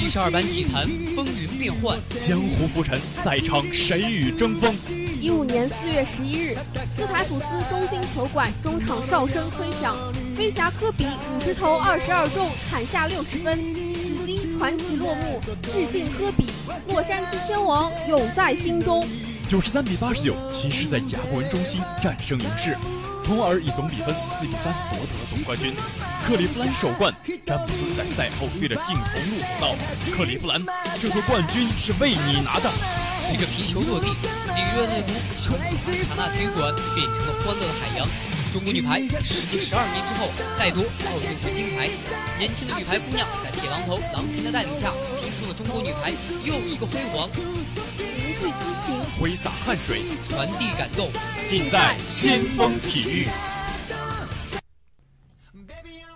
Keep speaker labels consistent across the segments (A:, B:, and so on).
A: 七十二班体坛风云变幻，
B: 江湖浮沉，赛场谁与争锋？
C: 一五年四月十一日，斯台普斯中心球馆中场哨声吹响，飞侠科比五十投二十二中，砍下六十分，紫金传奇落幕，致敬科比，洛杉矶天王永在心中。
B: 九十三比八十九，骑士在甲骨文中心战胜勇士。从而以总比分四比三夺得总冠军。克利夫兰首冠，詹姆斯在赛后对着镜头怒吼道：“克利夫兰，这座冠军是为你拿的。”
A: 随着皮球落地，里约热内卢圣卡纳体育馆变成了欢乐的海洋。中国女排时隔十二年之后再夺奥运会金牌，年轻的女排姑娘在铁榔头郎平的带领下，拼出了中国女排又一个辉煌。
C: 聚激情，
B: 挥洒汗水，
A: 传递感动，
B: 尽在先锋体育。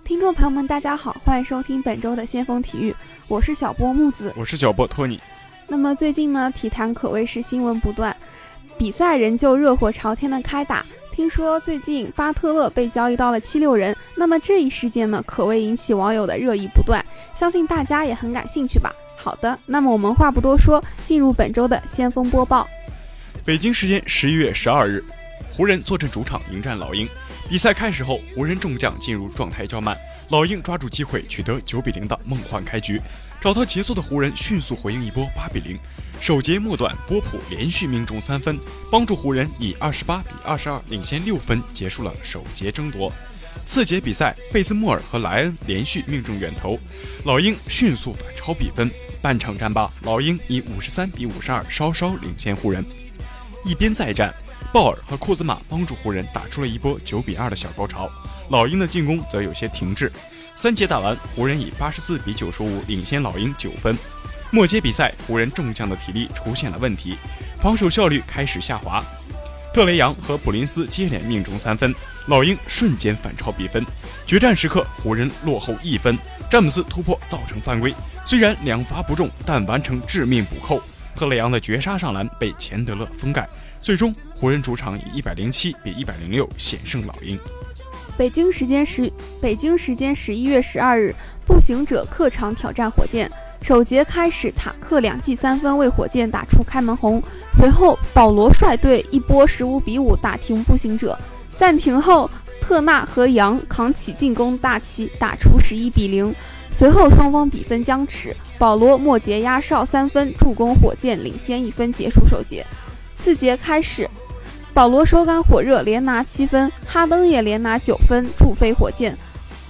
C: 听众朋友们，大家好，欢迎收听本周的先锋体育，我是小波木子，
B: 我是小波托尼。
C: 那么最近呢，体坛可谓是新闻不断，比赛仍旧热火朝天的开打。听说最近巴特勒被交易到了七六人，那么这一事件呢，可谓引起网友的热议不断，相信大家也很感兴趣吧。好的，那么我们话不多说，进入本周的先锋播报。
B: 北京时间十一月十二日，湖人坐镇主场迎战老鹰。比赛开始后，湖人众将进入状态较慢，老鹰抓住机会取得九比零的梦幻开局。找到节奏的湖人迅速回应一波八比零。首节末段，波普连续命中三分，帮助湖人以二十八比二十二领先六分，结束了首节争夺。次节比赛，贝兹莫尔和莱恩连续命中远投，老鹰迅速反超比分。半场战罢，老鹰以五十三比五十二稍稍领先湖人。一边再战，鲍尔和库兹马帮助湖人打出了一波九比二的小高潮，老鹰的进攻则有些停滞。三节打完，湖人以八十四比九十五领先老鹰九分。末节比赛，湖人众将的体力出现了问题，防守效率开始下滑。特雷杨和普林斯接连命中三分，老鹰瞬间反超比分。决战时刻，湖人落后一分，詹姆斯突破造成犯规。虽然两罚不中，但完成致命补扣。特雷杨的绝杀上篮被钱德勒封盖。最终，湖人主场以一百零七比一百零六险胜老鹰。
C: 北京时间十北京时间十一月十二日，步行者客场挑战火箭。首节开始，塔克两记三分为火箭打出开门红。随后，保罗率队一波十五比五打停步行者。暂停后，特纳和杨扛起进攻大旗，打出十一比零。随后双方比分僵持，保罗末节压哨三分助攻火箭领先一分结束首节。次节开始，保罗手感火热，连拿七分，哈登也连拿九分助飞火箭。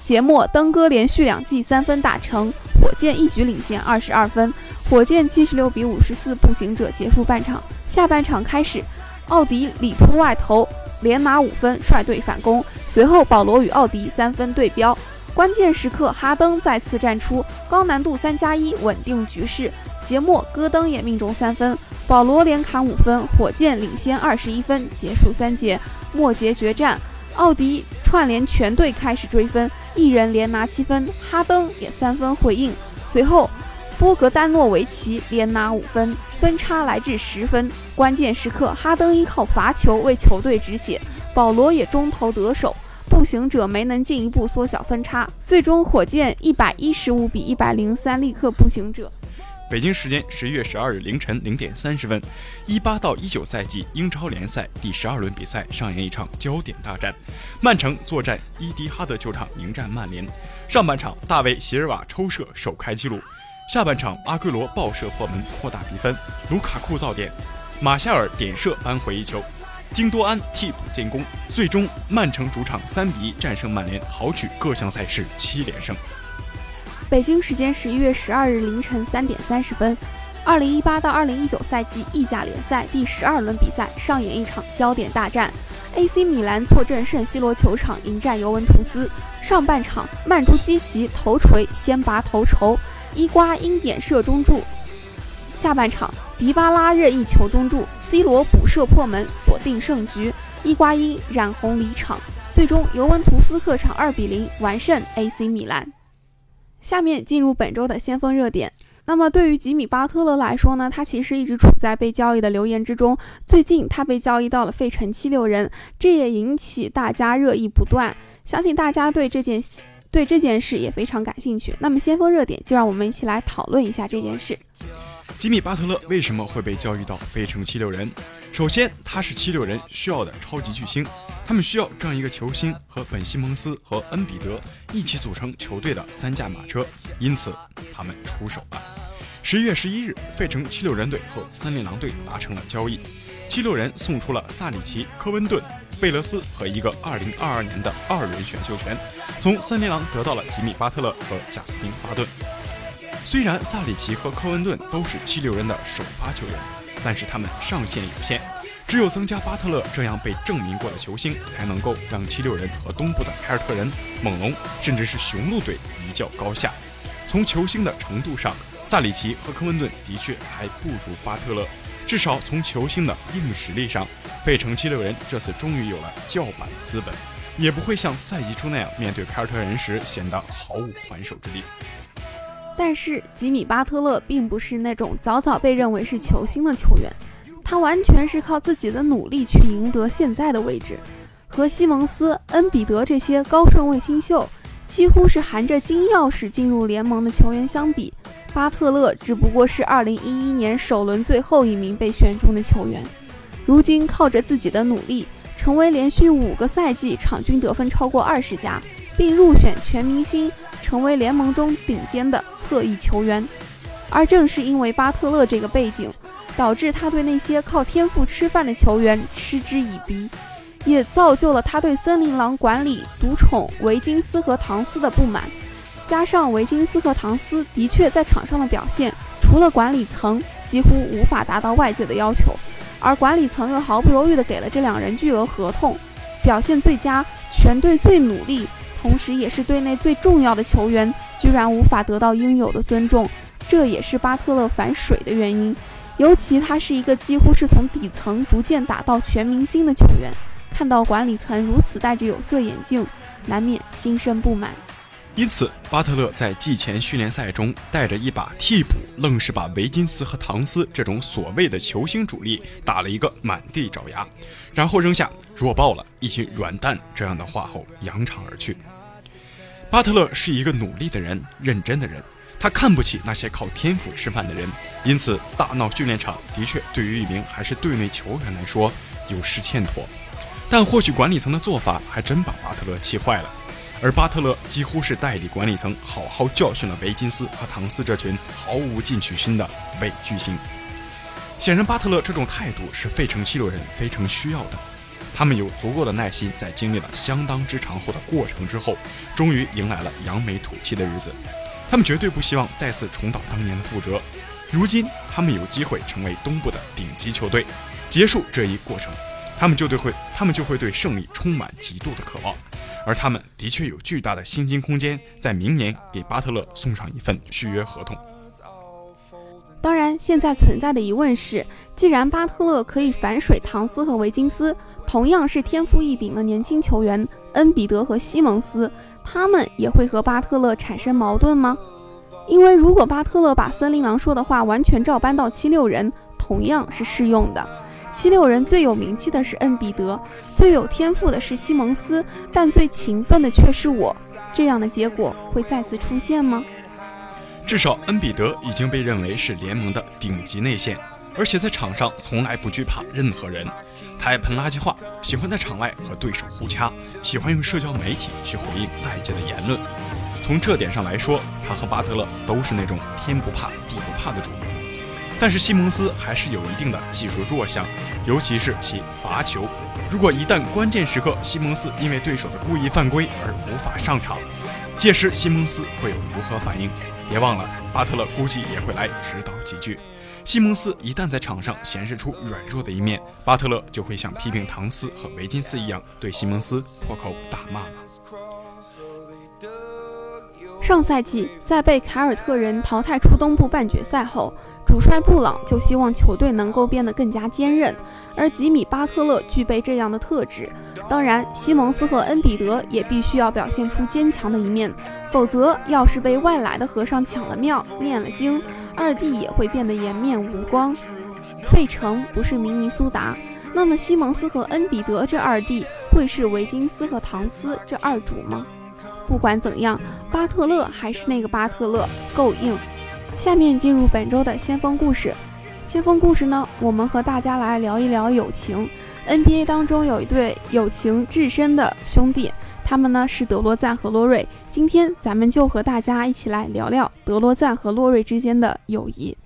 C: 节末登哥连续两记三分打成，火箭一举领先二十二分。火箭七十六比五十四步行者结束半场。下半场开始，奥迪里突外投连拿五分率队反攻，随后保罗与奥迪三分对标。关键时刻，哈登再次站出，高难度三加一稳定局势。节末，戈登也命中三分，保罗连砍五分，火箭领先二十一分，结束三节。末节决战，奥迪串联全队开始追分，一人连拿七分，哈登也三分回应。随后，波格丹诺维奇连拿五分，分差来至十分。关键时刻，哈登依靠罚球为球队止血，保罗也中投得手。步行者没能进一步缩小分差，最终火箭一百一十五比一百零三力克步行者。
B: 北京时间十一月十二日凌晨零点三十分，一八到一九赛季英超联赛第十二轮比赛上演一场焦点大战，曼城作战伊蒂哈德球场迎战曼联。上半场，大卫席尔瓦抽射首开纪录；下半场，阿圭罗爆射破门扩大比分，卢卡库造点，马夏尔点射扳回一球。京多安替补建功，最终曼城主场三比一战胜曼联，豪取各项赛事七连胜。
C: 北京时间十一月十二日凌晨三点三十分，二零一八到二零一九赛季意甲联赛第十二轮比赛上演一场焦点大战，AC 米兰坐镇圣西罗球场迎战尤文图斯。上半场，曼朱基奇头锤先拔头筹，伊瓜因点射中柱。下半场，迪巴拉任意球中柱，C 罗补射破门，锁定胜局。伊瓜因染红离场，最终尤文图斯客场二比零完胜 AC 米兰。下面进入本周的先锋热点。那么对于吉米巴特勒来说呢，他其实一直处在被交易的流言之中。最近他被交易到了费城七六人，这也引起大家热议不断。相信大家对这件对这件事也非常感兴趣。那么先锋热点，就让我们一起来讨论一下这件事。
B: 吉米·巴特勒为什么会被交易到费城七六人？首先，他是七六人需要的超级巨星，他们需要这样一个球星和本·西蒙斯和恩比德一起组成球队的三驾马车，因此他们出手了。十一月十一日，费城七六人队和森林狼队达成了交易，七六人送出了萨里奇、科温顿、贝勒斯和一个二零二二年的二轮选秀权，从森林狼得到了吉米·巴特勒和贾斯汀·巴顿。虽然萨里奇和科温顿都是七六人的首发球员，但是他们上限有限，只有增加巴特勒这样被证明过的球星，才能够让七六人和东部的凯尔特人、猛龙，甚至是雄鹿队一较高下。从球星的程度上，萨里奇和科温顿的确还不如巴特勒，至少从球星的硬实力上，费城七六人这次终于有了叫板的资本，也不会像赛季初那样面对凯尔特人时显得毫无还手之力。
C: 但是吉米·巴特勒并不是那种早早被认为是球星的球员，他完全是靠自己的努力去赢得现在的位置。和西蒙斯、恩比德这些高顺位新秀，几乎是含着金钥匙进入联盟的球员相比，巴特勒只不过是2011年首轮最后一名被选中的球员。如今靠着自己的努力，成为连续五个赛季场均得分超过二十加，并入选全明星。成为联盟中顶尖的侧翼球员，而正是因为巴特勒这个背景，导致他对那些靠天赋吃饭的球员嗤之以鼻，也造就了他对森林狼管理独宠维金斯和唐斯的不满。加上维金斯和唐斯的确在场上的表现，除了管理层几乎无法达到外界的要求，而管理层又毫不犹豫地给了这两人巨额合同，表现最佳，全队最努力。同时，也是队内最重要的球员，居然无法得到应有的尊重，这也是巴特勒反水的原因。尤其他是一个几乎是从底层逐渐打到全明星的球员，看到管理层如此戴着有色眼镜，难免心生不满。
B: 因此，巴特勒在季前训练赛中带着一把替补，愣是把维金斯和唐斯这种所谓的球星主力打了一个满地找牙，然后扔下“弱爆了，一群软蛋”这样的话后扬长而去。巴特勒是一个努力的人，认真的人，他看不起那些靠天赋吃饭的人，因此大闹训练场的确对于一名还是队内球员来说有失欠妥。但或许管理层的做法还真把巴特勒气坏了，而巴特勒几乎是代理管理层好好教训了维金斯和唐斯这群毫无进取心的伪巨星。显然，巴特勒这种态度是费城七六人非常需要的。他们有足够的耐心，在经历了相当之长后的过程之后，终于迎来了扬眉吐气的日子。他们绝对不希望再次重蹈当年的覆辙。如今，他们有机会成为东部的顶级球队，结束这一过程，他们就对会，他们就会对胜利充满极度的渴望。而他们的确有巨大的薪金空间，在明年给巴特勒送上一份续约合同。
C: 当然，现在存在的疑问是，既然巴特勒可以反水唐斯和维金斯。同样是天赋异禀的年轻球员恩比德和西蒙斯，他们也会和巴特勒产生矛盾吗？因为如果巴特勒把森林狼说的话完全照搬到七六人，同样是适用的。七六人最有名气的是恩比德，最有天赋的是西蒙斯，但最勤奋的却是我。这样的结果会再次出现吗？
B: 至少恩比德已经被认为是联盟的顶级内线，而且在场上从来不惧怕任何人。他爱喷垃圾话，喜欢在场外和对手互掐，喜欢用社交媒体去回应外界的言论。从这点上来说，他和巴特勒都是那种天不怕地不怕的主。但是西蒙斯还是有一定的技术弱项，尤其是其罚球。如果一旦关键时刻西蒙斯因为对手的故意犯规而无法上场，届时西蒙斯会有如何反应？别忘了，巴特勒估计也会来指导几句。西蒙斯一旦在场上显示出软弱的一面，巴特勒就会像批评唐斯和维金斯一样，对西蒙斯破口大骂吗？
C: 上赛季在被凯尔特人淘汰出东部半决赛后，主帅布朗就希望球队能够变得更加坚韧，而吉米·巴特勒具备这样的特质。当然，西蒙斯和恩比德也必须要表现出坚强的一面，否则要是被外来的和尚抢了庙、念了经。二弟也会变得颜面无光。费城不是明尼苏达，那么西蒙斯和恩比德这二弟会是维金斯和唐斯这二主吗？不管怎样，巴特勒还是那个巴特勒，够硬。下面进入本周的先锋故事。先锋故事呢，我们和大家来聊一聊友情。NBA 当中有一对友情至深的兄弟，他们呢是德罗赞和洛瑞。今天咱们就和大家一起来聊聊德罗赞和洛瑞之间的友谊。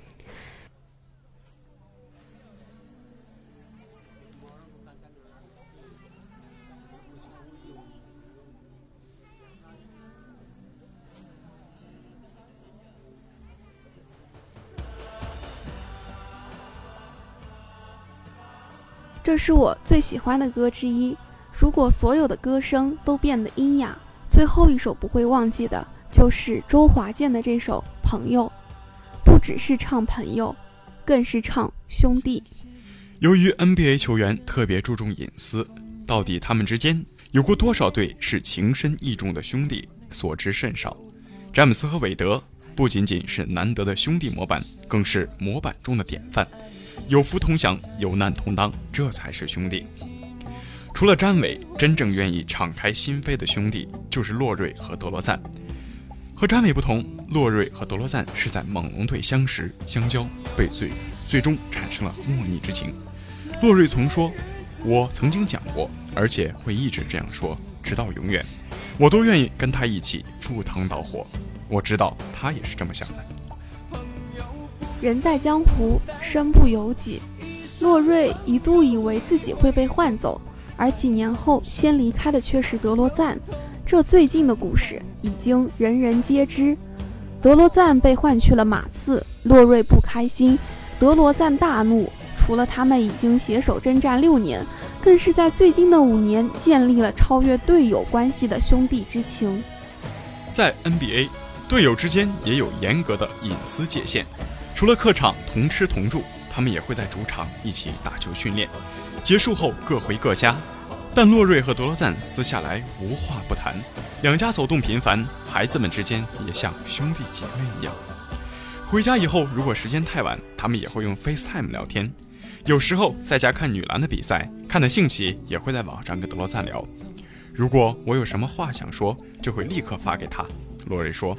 C: 这是我最喜欢的歌之一。如果所有的歌声都变得阴哑，最后一首不会忘记的就是周华健的这首《朋友》。不只是唱朋友，更是唱兄弟。
B: 由于 NBA 球员特别注重隐私，到底他们之间有过多少对是情深意重的兄弟，所知甚少。詹姆斯和韦德不仅仅是难得的兄弟模板，更是模板中的典范。有福同享，有难同当，这才是兄弟。除了詹伟，真正愿意敞开心扉的兄弟就是洛瑞和德罗赞。和詹伟不同，洛瑞和德罗赞是在猛龙队相识、相交，被最最终产生了莫逆之情。洛瑞曾说：“我曾经讲过，而且会一直这样说，直到永远，我都愿意跟他一起赴汤蹈火。”我知道他也是这么想的。
C: 人在江湖，身不由己。洛瑞一度以为自己会被换走，而几年后先离开的却是德罗赞。这最近的故事已经人人皆知。德罗赞被换去了马刺，洛瑞不开心，德罗赞大怒。除了他们已经携手征战六年，更是在最近的五年建立了超越队友关系的兄弟之情。
B: 在 NBA，队友之间也有严格的隐私界限。除了客场同吃同住，他们也会在主场一起打球训练，结束后各回各家。但洛瑞和德罗赞私下来无话不谈，两家走动频繁，孩子们之间也像兄弟姐妹一样。回家以后，如果时间太晚，他们也会用 FaceTime 聊天。有时候在家看女篮的比赛，看得兴起，也会在网上跟德罗赞聊。如果我有什么话想说，就会立刻发给他。洛瑞说。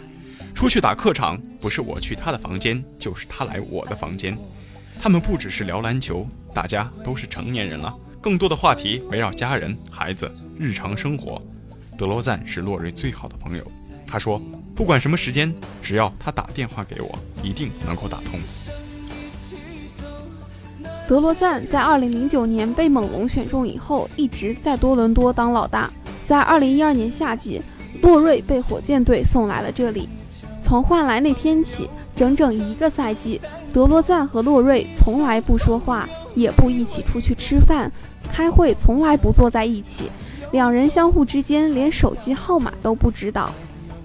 B: 出去打客场，不是我去他的房间，就是他来我的房间。他们不只是聊篮球，大家都是成年人了，更多的话题围绕家人、孩子、日常生活。德罗赞是洛瑞最好的朋友，他说，不管什么时间，只要他打电话给我，一定能够打通。
C: 德罗赞在2009年被猛龙选中以后，一直在多伦多当老大。在2012年夏季，洛瑞被火箭队送来了这里。从换来那天起，整整一个赛季，德罗赞和洛瑞从来不说话，也不一起出去吃饭、开会，从来不坐在一起。两人相互之间连手机号码都不知道。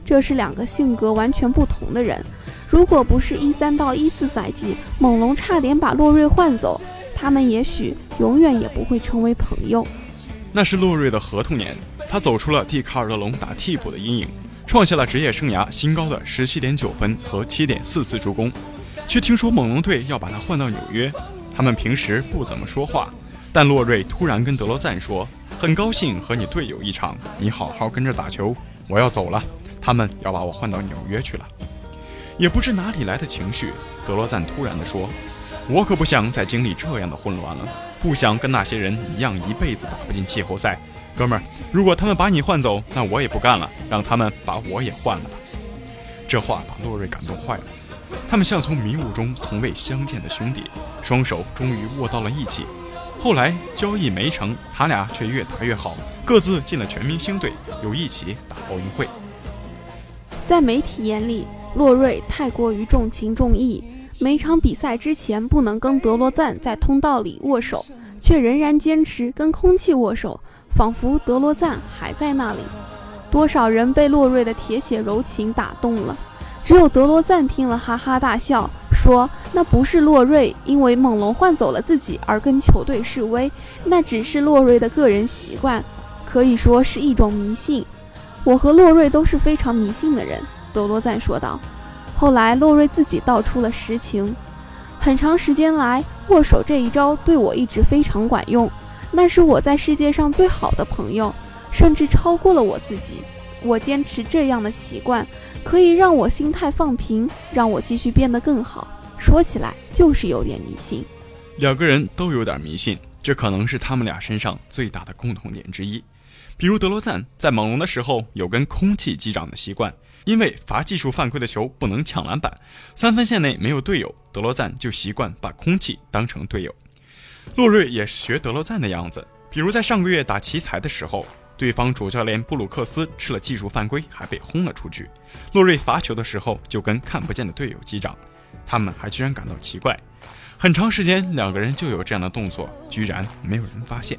C: 这是两个性格完全不同的人。如果不是一三到一四赛季，猛龙差点把洛瑞换走，他们也许永远也不会成为朋友。
B: 那是洛瑞的合同年，他走出了替卡尔德隆打替补的阴影。创下了职业生涯新高的十七点九分和七点四次助攻，却听说猛龙队要把他换到纽约。他们平时不怎么说话，但洛瑞突然跟德罗赞说：“很高兴和你队友一场，你好好跟着打球，我要走了。他们要把我换到纽约去了。”也不知哪里来的情绪，德罗赞突然地说：“我可不想再经历这样的混乱了，不想跟那些人一样一辈子打不进季后赛。”哥们儿，如果他们把你换走，那我也不干了，让他们把我也换了吧。这话把洛瑞感动坏了。他们像从迷雾中从未相见的兄弟，双手终于握到了一起。后来交易没成，他俩却越打越好，各自进了全明星队，又一起打奥运会。
C: 在媒体眼里，洛瑞太过于重情重义，每场比赛之前不能跟德罗赞在通道里握手，却仍然坚持跟空气握手。仿佛德罗赞还在那里，多少人被洛瑞的铁血柔情打动了。只有德罗赞听了哈哈大笑，说：“那不是洛瑞因为猛龙换走了自己而跟球队示威，那只是洛瑞的个人习惯，可以说是一种迷信。我和洛瑞都是非常迷信的人。”德罗赞说道。后来洛瑞自己道出了实情：很长时间来，握手这一招对我一直非常管用。那是我在世界上最好的朋友，甚至超过了我自己。我坚持这样的习惯，可以让我心态放平，让我继续变得更好。说起来就是有点迷信。
B: 两个人都有点迷信，这可能是他们俩身上最大的共同点之一。比如德罗赞在猛龙的时候有跟空气击掌的习惯，因为罚技术犯规的球不能抢篮板，三分线内没有队友，德罗赞就习惯把空气当成队友。洛瑞也是学德罗赞的样子，比如在上个月打奇才的时候，对方主教练布鲁克斯吃了技术犯规，还被轰了出去。洛瑞罚球的时候就跟看不见的队友击掌，他们还居然感到奇怪。很长时间，两个人就有这样的动作，居然没有人发现。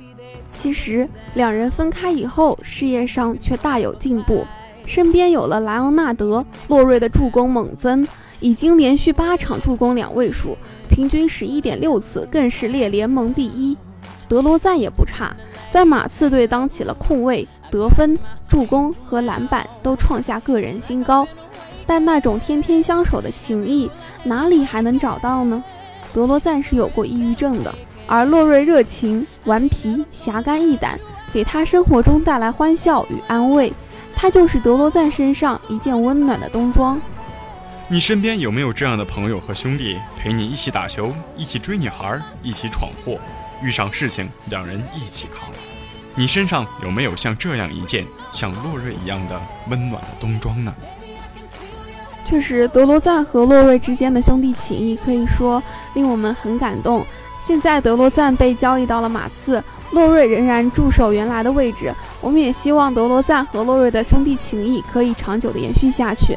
C: 其实，两人分开以后，事业上却大有进步。身边有了莱昂纳德，洛瑞的助攻猛增，已经连续八场助攻两位数，平均十一点六次，更是列联盟第一。德罗赞也不差，在马刺队当起了控卫，得分、助攻和篮板都创下个人新高。但那种天天相守的情谊，哪里还能找到呢？德罗赞是有过抑郁症的，而洛瑞热情、顽皮、侠肝义胆，给他生活中带来欢笑与安慰。他就是德罗赞身上一件温暖的冬装。
B: 你身边有没有这样的朋友和兄弟，陪你一起打球，一起追女孩，一起闯祸，遇上事情两人一起扛？你身上有没有像这样一件像洛瑞一样的温暖的冬装呢？
C: 确实，德罗赞和洛瑞之间的兄弟情谊可以说令我们很感动。现在德罗赞被交易到了马刺，洛瑞仍然驻守原来的位置。我们也希望德罗赞和洛瑞的兄弟情谊可以长久的延续下去。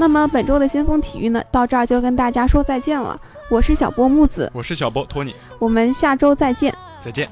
C: 那么本周的先锋体育呢，到这儿就跟大家说再见了。我是小波木子，
B: 我是小波托尼，
C: 我们下周再见，
B: 再见。